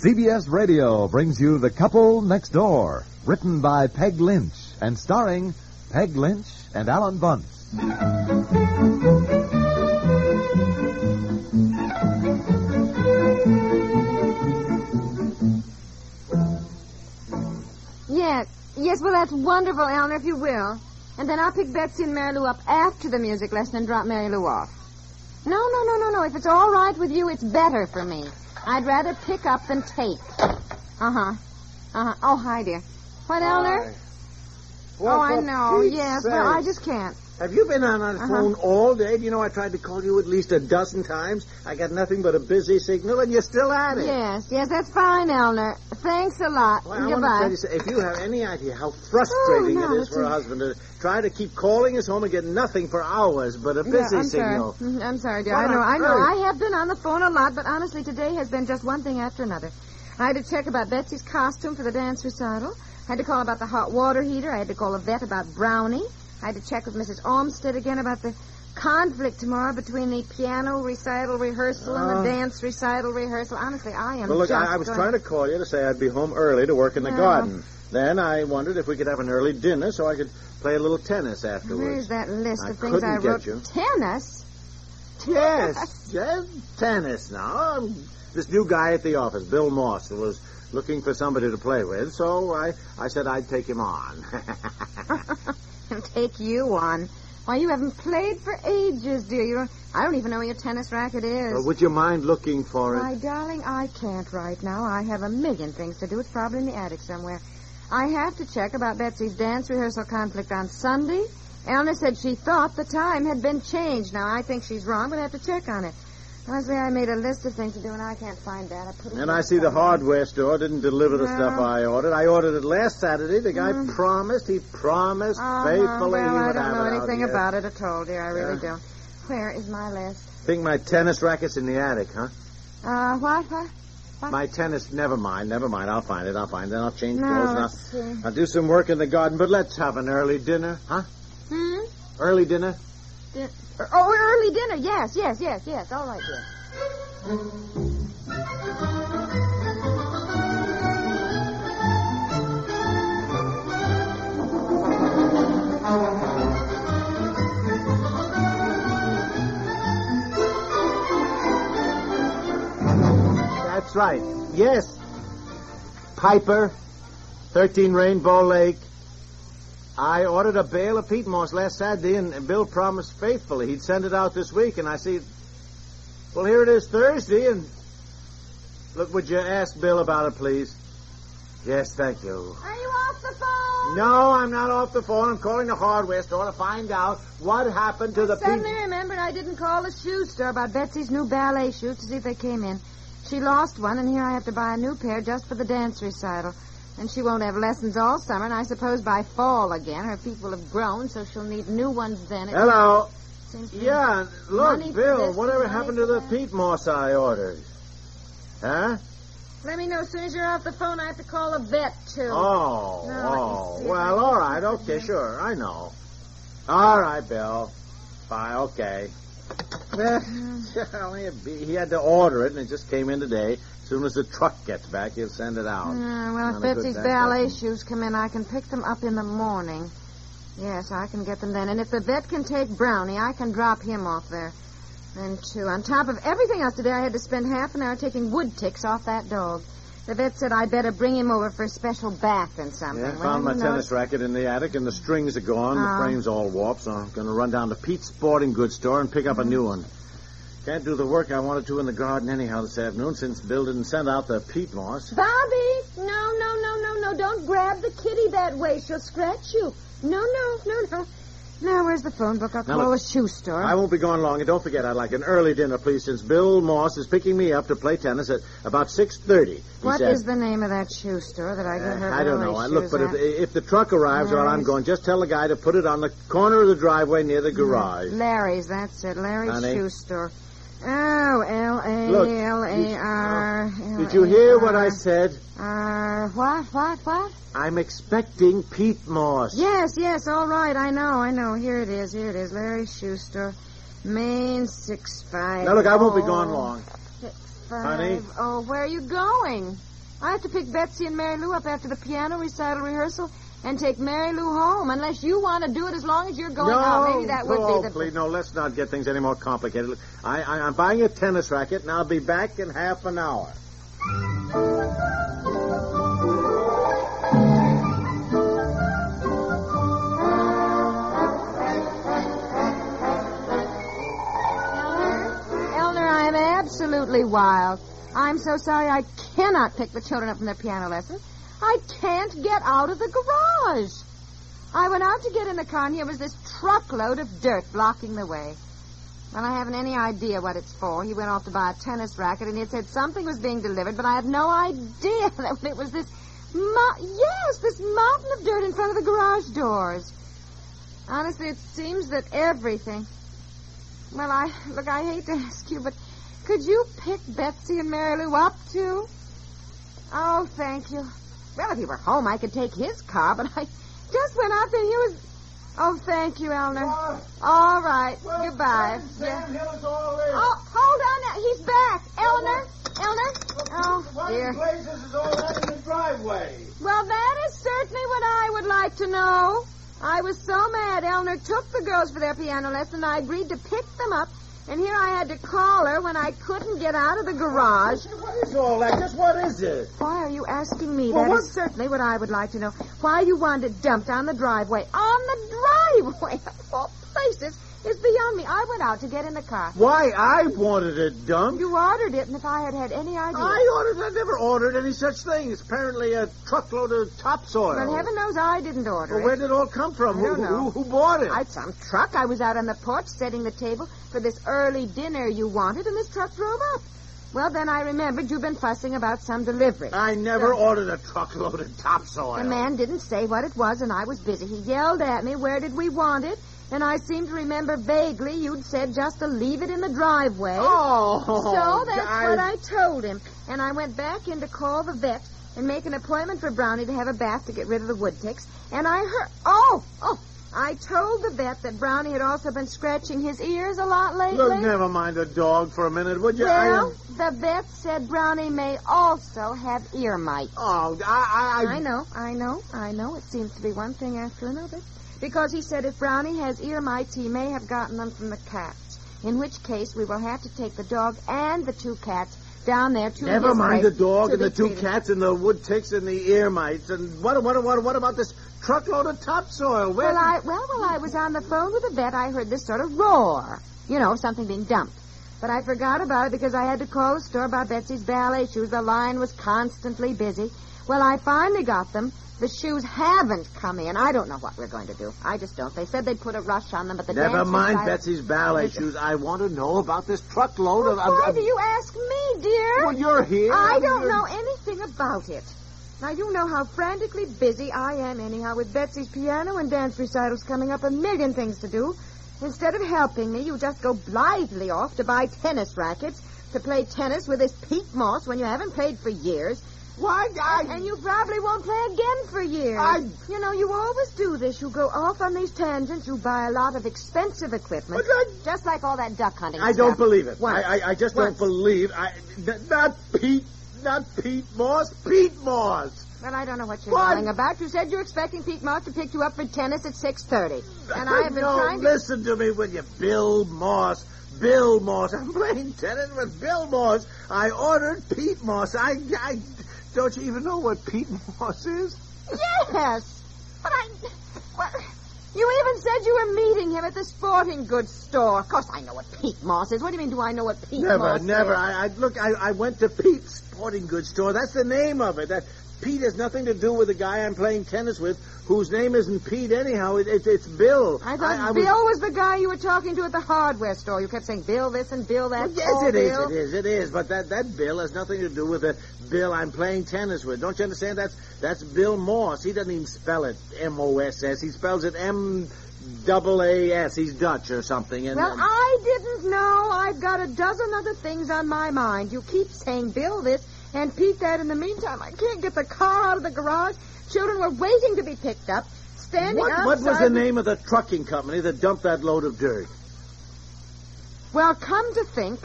CBS Radio brings you The Couple Next Door, written by Peg Lynch and starring Peg Lynch and Alan Bunce. Yes, yes, well, that's wonderful, Eleanor, if you will. And then I'll pick Betsy and Mary Lou up after the music lesson and drop Mary Lou off. No, no, no, no, no. If it's all right with you, it's better for me. I'd rather pick up than take. Uh-huh. Uh-huh. Oh, hi, dear. What, Eleanor? Oh, I know. Yes, but I just can't. Have you been on the Uh-huh. phone all day? Do you know I tried to call you at least a dozen times? I got nothing but a busy signal, and you're still at it. Yes, yes, that's fine, Eleanor. Thanks a lot. Well, I want to Goodbye. tell you, if you have any idea how frustrating Oh, no, it is for a a- husband to try to keep calling his home and get nothing for hours but a busy yeah, I'm signal. Sorry. Mhm, I'm sorry, dear. What I know, I know. earth? I have been on the phone a lot, but honestly, today has been just one thing after another. I had to check about Betsy's costume for the dance recital. I had to call about the hot water heater. I had to call a vet about Brownie. I had to check with Mrs. Olmsted again about the conflict tomorrow between the piano recital rehearsal and the dance recital rehearsal. Honestly, I am Well, look, just I, I was going... trying to call you to say I'd be home early to work in the Yeah. garden. Then I wondered if we could have an early dinner so I could play a little tennis afterwards. Where's that list I of things I get wrote? you. Tennis? Yes, yes, tennis now. Um, this new guy at the office, Bill Moss, was looking for somebody to play with, so I, I said I'd take him on. take you on. Why, you haven't played for ages, dear. You don't, I don't even know where your tennis racket is. Well, would you mind looking for it? My darling, I can't right now. I have a million things to do. It's probably in the attic somewhere. I have to check about Betsy's dance rehearsal conflict on Sunday. Eleanor said she thought the time had been changed. Now, I think she's wrong, but I have to check on it. Honestly, I made a list of things to do, and I can't find that. I put it And I see the hardware store didn't deliver the No. stuff I ordered. I ordered it last Saturday. The guy promised, he promised Uh-huh. faithfully well, I don't know anything about it at all, dear. I really Yeah. don't. Where is my list? Think my tennis racket's in the attic, huh? Uh, what? What? What? My tennis, never mind, never mind. I'll find it, I'll find it. I'll change No, clothes and I'll. I'll do some work in the garden. But let's have an early dinner, huh? Hmm? Early dinner? Din- oh, early dinner. Yes, yes, yes, yes. All right, dear. That's right. Yes. Piper, 13 Rainbow Lake. I ordered a bale of peat moss last Saturday, and, Bill promised faithfully he'd send it out this week, and I see. Well, here it is Thursday, and. Look, would you ask Bill about it, please? Yes, thank you. Are you off the phone? No, I'm not off the phone. I'm calling the hardware store to find out what happened to the Suddenly peat. remembered I didn't call the shoe store about Betsy's new ballet shoes to see if they came in. She lost one, and here I have to buy a new pair just for the dance recital. And she won't have lessons all summer, and I suppose by fall again her feet will have grown, so she'll need new ones then. It Hello. Yeah, look, Bill, whatever happened to the that. peat moss I ordered? Huh? Let me know as soon as you're off the phone. I have to call a vet, too. Oh, No, oh. can see it. Well, all right, okay, sure, I know. All right, Bill. Bye, okay. Well, he he had to order it, and it just came in today. As soon as the truck gets back, he'll send it out. Uh, well, if Not a good Betsy's ballet shoes come in, I can pick them up in the morning. Yes, I can get them then. And if the vet can take Brownie, I can drop him off there. Then, too, on top of everything else today, I had to spend half an hour taking wood ticks off that dog. The vet said I'd better bring him over for a special bath and something. Yeah, I found my tennis knows? racket in the attic, and the strings are gone. Oh. The ah. frame's all warped, so I'm going to run down to Pete's Sporting Goods store and pick up a new one. Can't do the work I wanted to in the garden anyhow this afternoon since Bill didn't send out the peat moss. Bobby! No, no, no, no, no. Don't grab the kitty that way. She'll scratch you. No, no, no, no. Now, where's the phone book? I'll Now, call look, the shoe store. I won't be gone long, and don't forget, I'd like an early dinner, please, since Bill Moss is picking me up to play tennis at about 6.30. What he is the name of that shoe store that I uh, get her I don't know. I Look, but if, if the truck arrives while I'm Larry's. going, just tell the guy to put it on the corner of the driveway near the hmm. garage. Larry's, that's it. Larry's Honey. shoe store. Oh, L-A-L-A-R. Look, L A R. Did you hear what I said? Uh, what, what, what? I'm expecting Pete Moss. Yes, yes, all right. I know, I know. Here it is, here it is. Larry Schuster. Main six five. Now, look, I won't be gone long. Six five. Honey? Oh, where are you going? I have to pick Betsy and Mary Lou up after the piano recital rehearsal and take Mary Lou home. Unless you want to do it as long as you're going no, out. Maybe that would oh, be the. please, no, let's not get things any more complicated. Look, I, I, I'm buying a tennis racket, and I'll be back in half an hour. Absolutely wild. I'm so sorry I cannot pick the children up from their piano lesson. I can't get out of the garage. I went out to get in the car, and here was this truckload of dirt blocking the way. Well, I haven't any idea what it's for. He went off to buy a tennis racket, and he said something was being delivered, but I had no idea that it was this. Mo- yes, this mountain of dirt in front of the garage doors. Honestly, it seems that everything. Well, I look. I hate to ask you, but could you pick Betsy and Mary Lou up too? Oh, thank you. Well, if he were home, I could take his car, but I just went out there and he was. Oh, thank you, Eleanor. All right. Goodbye. Yeah. Oh, hold on. now. He's back. Eleanor. Eleanor. Oh, dear. blazes is all that in the driveway? Well, that is certainly what I would like to know. I was so mad Eleanor took the girls for their piano lesson, and I agreed to pick them up. And here I had to call her when I couldn't get out of the garage. What is all that? Just what is it? Why are you asking me? Well, That is what- certainly what I would like to know. Why you wanted it dumped on the driveway. On the driveway, of all places, is beyond me. I went out to get in the car. Why, I wanted it dumped. You ordered it, and if I had had any idea. I ordered. I never ordered any such thing. It's apparently a truckload of topsoil. Well, heaven knows I didn't order Well, it. where did it all come from? I who, know. Who, who bought it? I some truck. I was out on the porch setting the table for this early dinner you wanted, and this truck drove up. Well, then I remembered you've been fussing about some delivery. I never ordered a truckload of topsoil. The man didn't say what it was, and I was busy. He yelled at me, where did we want it? And I seem to remember vaguely you'd said just to leave it in the driveway. Oh, so that's I- what I told him. And I went back in to call the vet and make an appointment for Brownie to have a bath to get rid of the wood ticks. And I heard, oh, oh, I told the vet that Brownie had also been scratching his ears a lot lately. Look, never mind the dog for a minute, would you? I Well, the vet said Brownie may also have ear mites. Oh, I, I, I I know, I know, I know. It seems to be one thing after another. Because he said if Brownie has ear mites, he may have gotten them from the cats. In which case, we will have to take the dog and the two cats down there to Never mind the dog and the two treated. cats and the wood ticks and the ear mites and what what what what about this truckload of topsoil? Where Well, I well, while I was on the phone with the vet, I heard this sort of roar. You know, something being dumped. But I forgot about it because I had to call the store about Betsy's ballet shoes. The line was constantly busy. Well, I finally got them. The shoes haven't come in. I don't know what we're going to do. I just don't. They said they'd put a rush on them, but the Never mind Betsy's ballet shoes. I want to know about this truckload Well, of. why of- do you ask me, dear? Well, you're here. I don't know anything about it. Now, you know how frantically busy I am, anyhow, with Betsy's piano and dance recitals coming up, a million things to do. Instead of helping me, you just go blithely off to buy tennis rackets to play tennis with this Pete Moss when you haven't played for years. Why? I, And you probably won't play again for years. I- You know, you always do this. You go off on these tangents. You buy a lot of expensive equipment. But I- Just like all that duck hunting I stuff. don't believe it. Once. I, I, I just Once. don't believe. I, not Pete, not Pete Moss, Pete Moss. Well, I don't know what you're What? about. You said you're expecting Pete Moss to pick you up for tennis at 6.30. And I have been no, trying to... listen to me, will you? Bill Moss. Bill Moss. I'm playing tennis with Bill Moss. I ordered Pete Moss. I, I, don't you even know what Pete Moss is? Yes! But I... You even said you were meeting him at the sporting goods store. Of course I know what Pete Moss is. What do you mean, do I know what Pete Never, Moss never. is? Never, never. I, I look. I, I went to Pete's Sporting Goods store. That's the name of it. That Pete has nothing to do with the guy I'm playing tennis with, whose name isn't Pete anyhow. It, it, it's Bill. I thought I was- Bill was... the guy you were talking to at the hardware store. You kept saying Bill this and Bill that. Well, yes, call it is. Bill. It is. It is. But that, that Bill has nothing to do with the Bill I'm playing tennis with. Don't you understand? That's that's Bill Morse. He doesn't even spell it M O S S. He spells it M double A S. He's Dutch or something. And Well, and- I didn't know. I've got a dozen other things on my mind. You keep saying Bill this and Pete that. In the meantime, I can't get the car out of the garage. Children were waiting to be picked up, standing what, outside. what was the name of the trucking company that dumped that load of dirt? Well, come to think,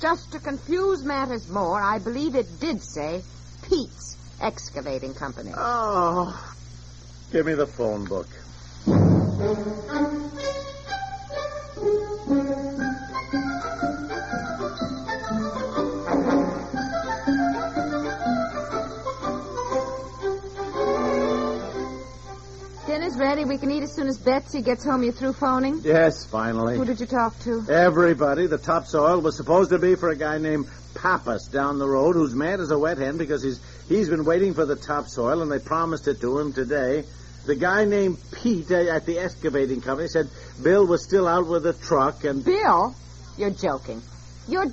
just to confuse matters more, I believe it did say Pete's Excavating Company. Oh, give me the phone book. ready. We can eat as soon as Betsy gets home. You through phoning? Yes, finally. Who did you talk to? Everybody. The topsoil was supposed to be for a guy named Pappas down the road who's mad as a wet hen because he's he's been waiting for the topsoil and they promised it to him today. The guy named Pete uh, at the excavating company said Bill was still out with a truck and Bill? You're joking. You're no,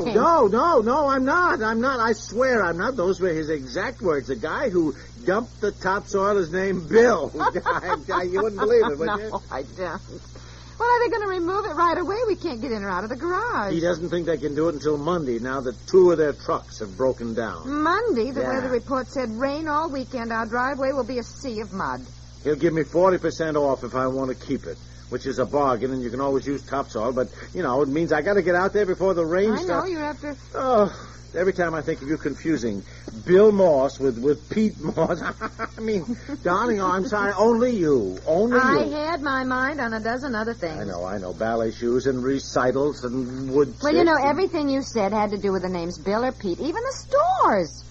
joking. no, no, no, I'm not. I'm not. I swear I'm not. Those were his exact words. The guy who dumped the topsoil is named Bill. I, I, you wouldn't believe it, would no, you? I don't. Well, are they going to remove it right away? We can't get in or out of the garage. He doesn't think they can do it until Monday now that two of their trucks have broken down. Monday, the Yeah. weather report said rain all weekend. Our driveway will be a sea of mud. He'll give me 40% off if I want to keep it, which is a bargain, and you can always use topsoil, but, you know, it means I got to get out there before the rain I know you have to. Oh, every time I think of you confusing Bill Moss with, with Pete Moss. I mean, darling, oh, I'm sorry, only you. Only I you. had my mind on a dozen other things. I know, I know. Ballet shoes and recitals and wood Well, you know, and- everything you said had to do with the names Bill or Pete, even the stores.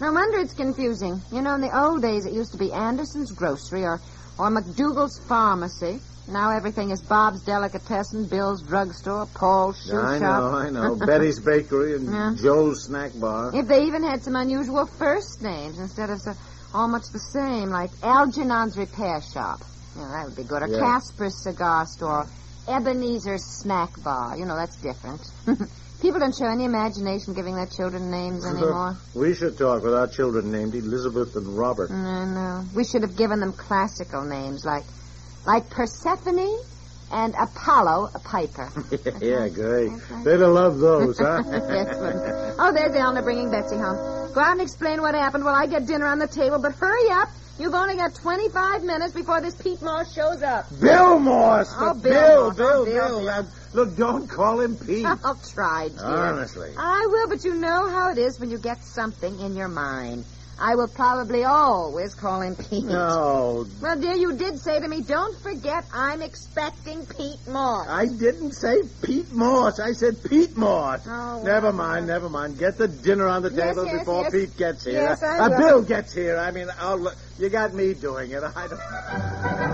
No wonder it's confusing. You know, in the old days, it used to be Anderson's Grocery or, or McDougal's Pharmacy. Now everything is Bob's Delicatessen, Bill's Drugstore, Paul's Shoe I Shop. know, I know. Betty's Bakery and Yeah. Joe's Snack Bar. If they even had some unusual first names instead of so all much the same, like Algernon's Repair Shop. Know, that would be good. Or Yeah. Casper's Cigar Store. Ebenezer's Snack Bar. You know, that's different. People don't show any imagination giving their children names anymore. we should talk with our children named Elizabeth and Robert. no, no. We should have given them classical names like, like Persephone and Apollo a Piper. yeah, great. They'd have loved those, huh? yes, but... Oh, there's Eleanor bringing Betsy home. Go out and explain what happened while I get dinner on the table, but hurry up. You've only got 25 minutes before this Pete Moss shows up. Bill Morse. Oh, Bill Bill, Morse. Bill, Bill, Bill. Bill. Uh, look, don't call him Pete. I'll try, dear. Honestly. I will, but you know how it is when you get something in your mind. I will probably always call him Pete. No, Well, dear, you did say to me, don't forget I'm expecting Pete Moss. I didn't say Pete Morse. I said Pete Morse. Oh, never well. mind, never mind. Get the dinner on the Yes, table yes, before yes. Pete gets here. Yes, I uh, will. Bill gets here. I mean, I'll, you got me doing it. I don't...